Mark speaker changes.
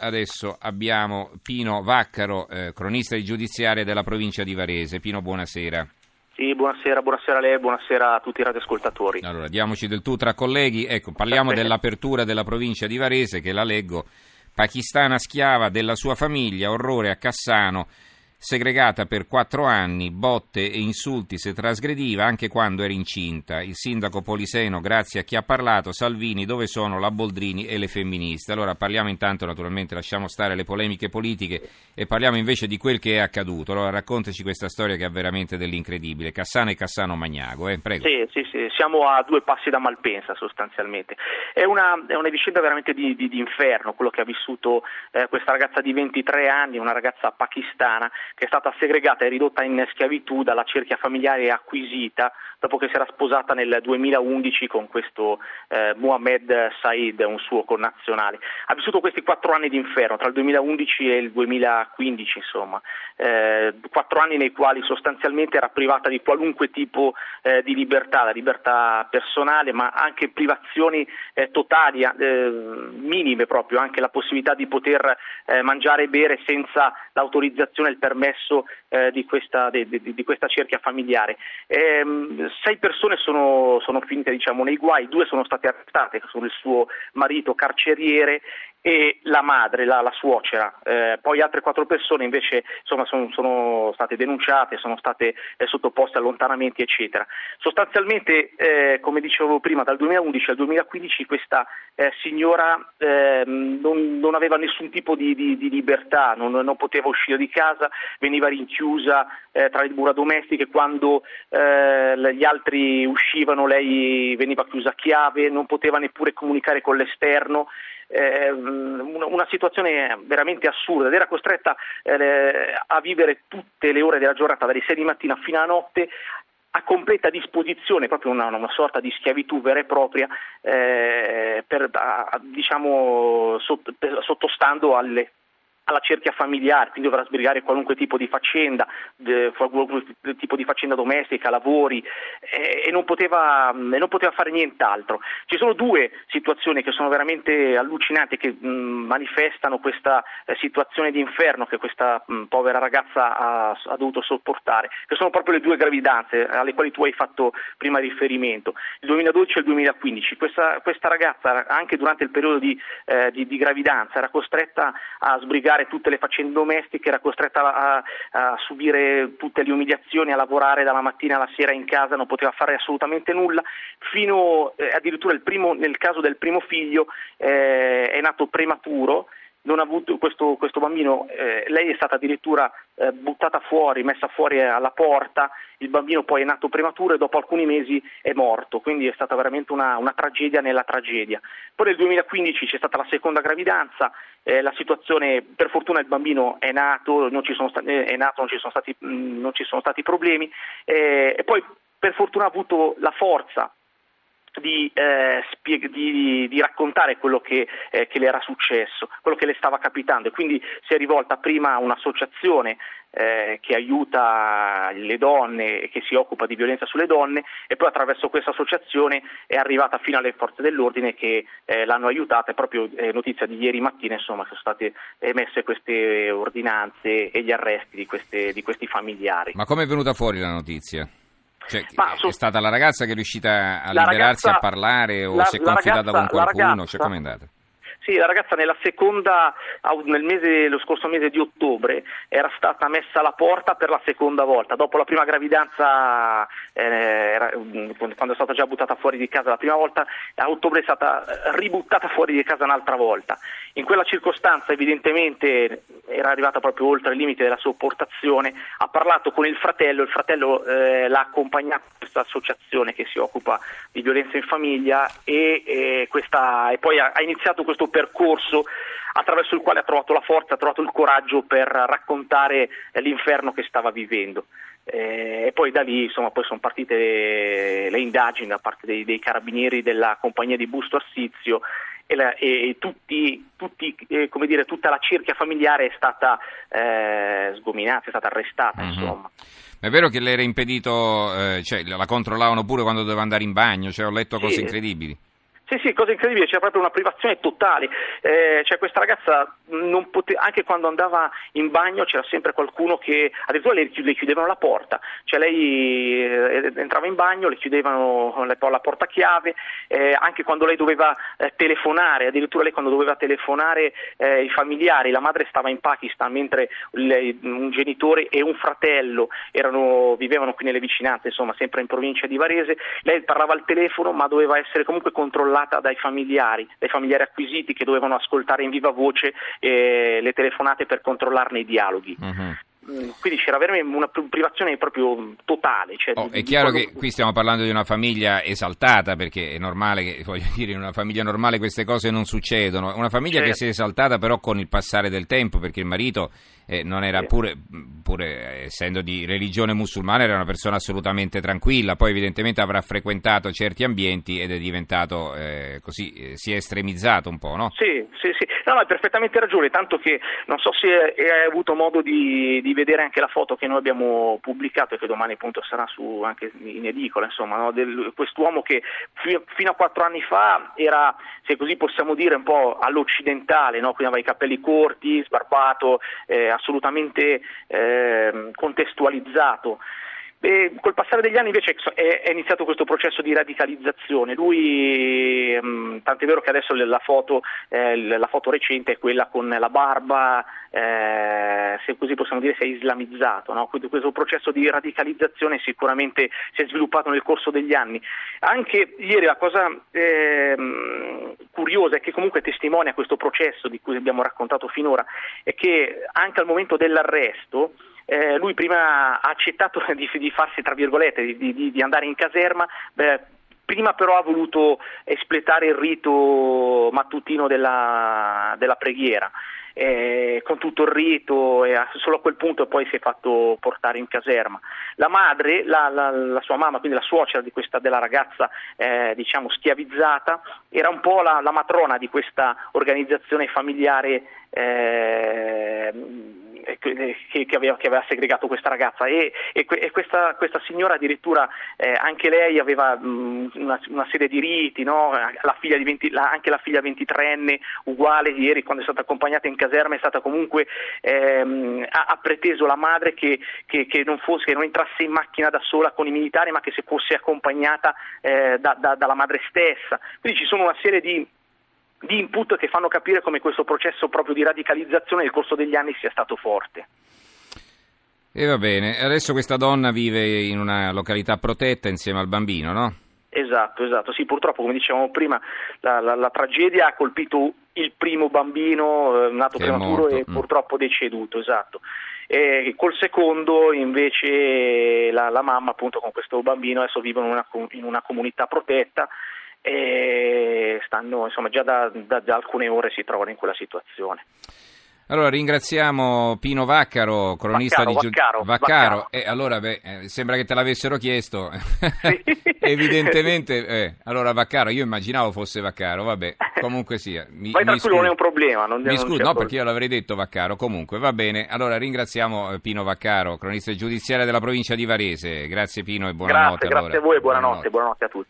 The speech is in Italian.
Speaker 1: Adesso abbiamo Pino Vaccaro, eh, cronista di giudiziaria della provincia di Varese. Pino, buonasera.
Speaker 2: Sì, buonasera, buonasera a lei, buonasera a tutti i radioascoltatori.
Speaker 1: Allora, diamoci del tu tra colleghi. Ecco, parliamo dell'apertura della provincia di Varese, che la leggo. Pakistana schiava della sua famiglia, orrore a Cassano segregata per quattro anni, botte e insulti se trasgrediva anche quando era incinta. Il sindaco Poliseno, grazie a chi ha parlato, Salvini, dove sono la Boldrini e le femministe? Allora parliamo intanto, naturalmente, lasciamo stare le polemiche politiche e parliamo invece di quel che è accaduto. Allora raccontaci questa storia che è veramente dell'incredibile. Cassano e Cassano Magnago, eh? prego.
Speaker 2: Sì, sì, sì, siamo a due passi da Malpensa sostanzialmente. È una, è una vicenda veramente di, di, di, inferno, quello che ha vissuto eh, questa ragazza di 23 anni, una ragazza pakistana che è stata segregata e ridotta in schiavitù dalla cerchia familiare acquisita dopo che si era sposata nel 2011 con questo eh, Mohamed Said, un suo connazionale. Ha vissuto questi quattro anni di inferno, tra il 2011 e il 2015, insomma, eh, quattro anni nei quali sostanzialmente era privata di qualunque tipo eh, di libertà, la libertà personale, ma anche privazioni eh, totali, eh, minime proprio, anche la possibilità di poter eh, mangiare e bere senza l'autorizzazione e il permesso di questa, di, di, questa, cerchia familiare. Ehm, sei persone sono, sono finite diciamo, nei guai, due sono state arrestate, sono il suo marito carceriere e la madre, la, la suocera. Eh, poi altre quattro persone invece insomma, sono, sono, state denunciate, sono state eh, sottoposte a allontanamenti, eccetera. Sostanzialmente, eh, come dicevo prima, dal 2011 al 2015 questa eh, signora ehm, non, non, aveva nessun tipo di, di, di libertà, non, non, poteva uscire di casa, veniva rinchiusa eh, tra le mura domestiche, quando eh, gli altri uscivano lei veniva chiusa a chiave, non poteva neppure comunicare con l'esterno una, situazione veramente assurda ed era costretta eh, a vivere tutte le ore della giornata, dalle 6 di mattina fino alla notte, a completa disposizione, proprio una, una, sorta di schiavitù vera e propria, eh, per, a, diciamo, sott, per, sottostando alle alla cerchia familiare, quindi dovrà sbrigare qualunque tipo di faccenda, qualunque tipo di faccenda domestica, lavori e, non poteva, e, non poteva, fare nient'altro. Ci sono due situazioni che sono veramente allucinanti che mh, manifestano questa eh, situazione di inferno che questa mh, povera ragazza ha, ha, dovuto sopportare, che sono proprio le due gravidanze alle quali tu hai fatto prima riferimento, il 2012 e il 2015. Questa, questa ragazza anche durante il periodo di, eh, di, di gravidanza era costretta a sbrigare fare tutte le faccende domestiche, era costretta a, a, subire tutte le umiliazioni, a lavorare dalla mattina alla sera in casa, non poteva fare assolutamente nulla, fino eh, addirittura primo, nel caso del primo figlio eh, è nato prematuro avuto questo, questo bambino, eh, lei è stata addirittura eh, buttata fuori, messa fuori alla porta, il bambino poi è nato prematuro e dopo alcuni mesi è morto, quindi è stata veramente una, una tragedia nella tragedia. Poi nel 2015 c'è stata la seconda gravidanza, eh, la situazione, per fortuna il bambino è nato, non ci sono, sta- è nato, non ci sono stati, mh, non ci sono stati problemi eh, e poi per fortuna ha avuto la forza di, eh, spieg- di, di, raccontare quello che, eh, che, le era successo, quello che le stava capitando e quindi si è rivolta prima a un'associazione eh, che aiuta le donne e che si occupa di violenza sulle donne e poi attraverso questa associazione è arrivata fino alle forze dell'ordine che eh, l'hanno aiutata, è proprio eh, notizia di ieri mattina insomma, sono state emesse queste ordinanze e gli arresti di, queste, di questi familiari.
Speaker 1: Ma come è venuta fuori la notizia? Cioè, so, è stata la ragazza che è riuscita a liberarsi ragazza, a parlare o la, si è confidata ragazza, con qualcuno? Cioè, com'è andata?
Speaker 2: Sì, la ragazza nella seconda, nel mese, lo scorso mese di ottobre era stata messa alla porta per la seconda volta. Dopo la prima gravidanza, eh, era, mm, quando è stata già buttata fuori di casa la prima volta, a ottobre è stata ributtata fuori di casa un'altra volta. In quella circostanza evidentemente era arrivata proprio oltre il limite della sopportazione, ha parlato con il fratello, il fratello eh, l'ha accompagnato a questa associazione che si occupa di violenza in famiglia e, e, questa, e poi ha, ha iniziato questo percorso attraverso il quale ha trovato la forza, ha trovato il coraggio per raccontare l'inferno che stava vivendo. Eh, e poi da lì insomma, poi sono partite le, le indagini da parte dei, dei, carabinieri della compagnia di Busto Arsizio e, la, e tutti, tutti, eh, dire, tutta la cerchia familiare è stata eh, sgominata, è stata arrestata. Mm-hmm. Insomma.
Speaker 1: È vero che le era impedito, eh, cioè la controllavano pure quando doveva andare in bagno, cioè ho letto cose incredibili.
Speaker 2: Sì, sì, cosa incredibile, c'era proprio una privazione totale. Eh, cioè questa ragazza pote- anche quando andava in bagno c'era sempre qualcuno che addirittura le, le chiudevano la porta, cioè lei eh, entrava in bagno, le chiudevano la, la porta chiave, eh, anche quando lei doveva eh, telefonare, addirittura lei quando doveva telefonare eh, i familiari, la madre stava in Pakistan mentre lei, un genitore e un fratello erano, vivevano qui nelle vicinanze, insomma sempre in provincia di Varese, lei parlava al telefono ma doveva essere comunque controllata controllata dai familiari, dai familiari acquisiti che dovevano ascoltare in viva voce eh, le telefonate per controllarne i dialoghi. Uh-huh quindi c'era veramente una privazione proprio totale. Cioè
Speaker 1: oh, di, è chiaro che qui stiamo parlando di una famiglia esaltata, perché è normale che, voglio dire, in una famiglia normale queste cose non succedono. Una famiglia certo. che si è esaltata però con il passare del tempo, perché il marito eh, non era pure, pure, essendo di religione musulmana, era una persona assolutamente tranquilla, poi evidentemente avrà frequentato certi ambienti ed è diventato eh, così, eh, si è estremizzato un po', no?
Speaker 2: Sì, sì, sì, no, no, hai perfettamente ragione, tanto che non so se hai avuto modo di, di, vedere anche la foto che noi abbiamo pubblicato e che domani appunto sarà su, anche in edicola, insomma, no? Del, quest'uomo che fino a quattro anni fa era, se così possiamo dire, un po' all'occidentale, no? quindi aveva i capelli corti, sbarbato, eh, assolutamente eh, contestualizzato. E col passare degli anni invece è, iniziato questo processo di radicalizzazione. Lui, mm, tant'è vero che adesso la foto, eh, la foto, recente è quella con la barba, eh, se così possiamo dire, si è islamizzato. No? Quindi questo processo di radicalizzazione sicuramente si è sviluppato nel corso degli anni. Anche ieri la cosa eh, curiosa e che comunque testimonia questo processo di cui abbiamo raccontato finora è che anche al momento dell'arresto eh, lui prima ha accettato di, di farsi, tra virgolette, di, di, di andare in caserma, beh, prima però ha voluto espletare il rito mattutino della, della preghiera. Eh, con tutto il rito e solo a quel punto poi si è fatto portare in caserma. La madre, la, la, la sua mamma, quindi la suocera questa, della ragazza eh, diciamo schiavizzata, era un po' la, la, matrona di questa organizzazione familiare eh, che, che, aveva, che, aveva, segregato questa ragazza e, e, e questa, questa, signora addirittura eh, anche lei aveva mh, una, una, serie di riti, no? la 20, la, anche la figlia 23enne uguale ieri quando è stata accompagnata in caserma è stata comunque ehm, ha, ha, preteso la madre che, che, non fosse, che non entrasse in macchina da sola con i militari ma che se fosse accompagnata eh, da, da, dalla madre stessa. Quindi ci sono una serie di di input che fanno capire come questo processo proprio di radicalizzazione nel corso degli anni sia stato forte.
Speaker 1: E va bene, adesso questa donna vive in una località protetta insieme al bambino, no?
Speaker 2: Esatto, esatto, sì, purtroppo come dicevamo prima la, la, la tragedia ha colpito il primo bambino eh, nato che prematuro e mm. purtroppo deceduto, esatto. E col secondo invece la, la, mamma appunto con questo bambino adesso vivono in una, in una comunità protetta e stanno insomma già da, da, da alcune ore si trovano in quella situazione.
Speaker 1: Allora ringraziamo Pino Vaccaro, cronista
Speaker 2: Vaccaro,
Speaker 1: di
Speaker 2: Vaccaro,
Speaker 1: Vaccaro.
Speaker 2: Vaccaro.
Speaker 1: E allora beh, eh, sembra che te l'avessero chiesto. Sì. Evidentemente, eh, allora Vaccaro, io immaginavo fosse Vaccaro, vabbè, comunque sia.
Speaker 2: Mi, Vai tranquillo, non è un problema. Non,
Speaker 1: mi scuso, no, perché io l'avrei detto Vaccaro, comunque va bene. Allora ringraziamo eh, Pino Vaccaro, cronista giudiziario della provincia di Varese. Grazie Pino e buonanotte.
Speaker 2: Grazie,
Speaker 1: allora.
Speaker 2: grazie a voi e buonanotte, buonanotte, buonanotte a tutti.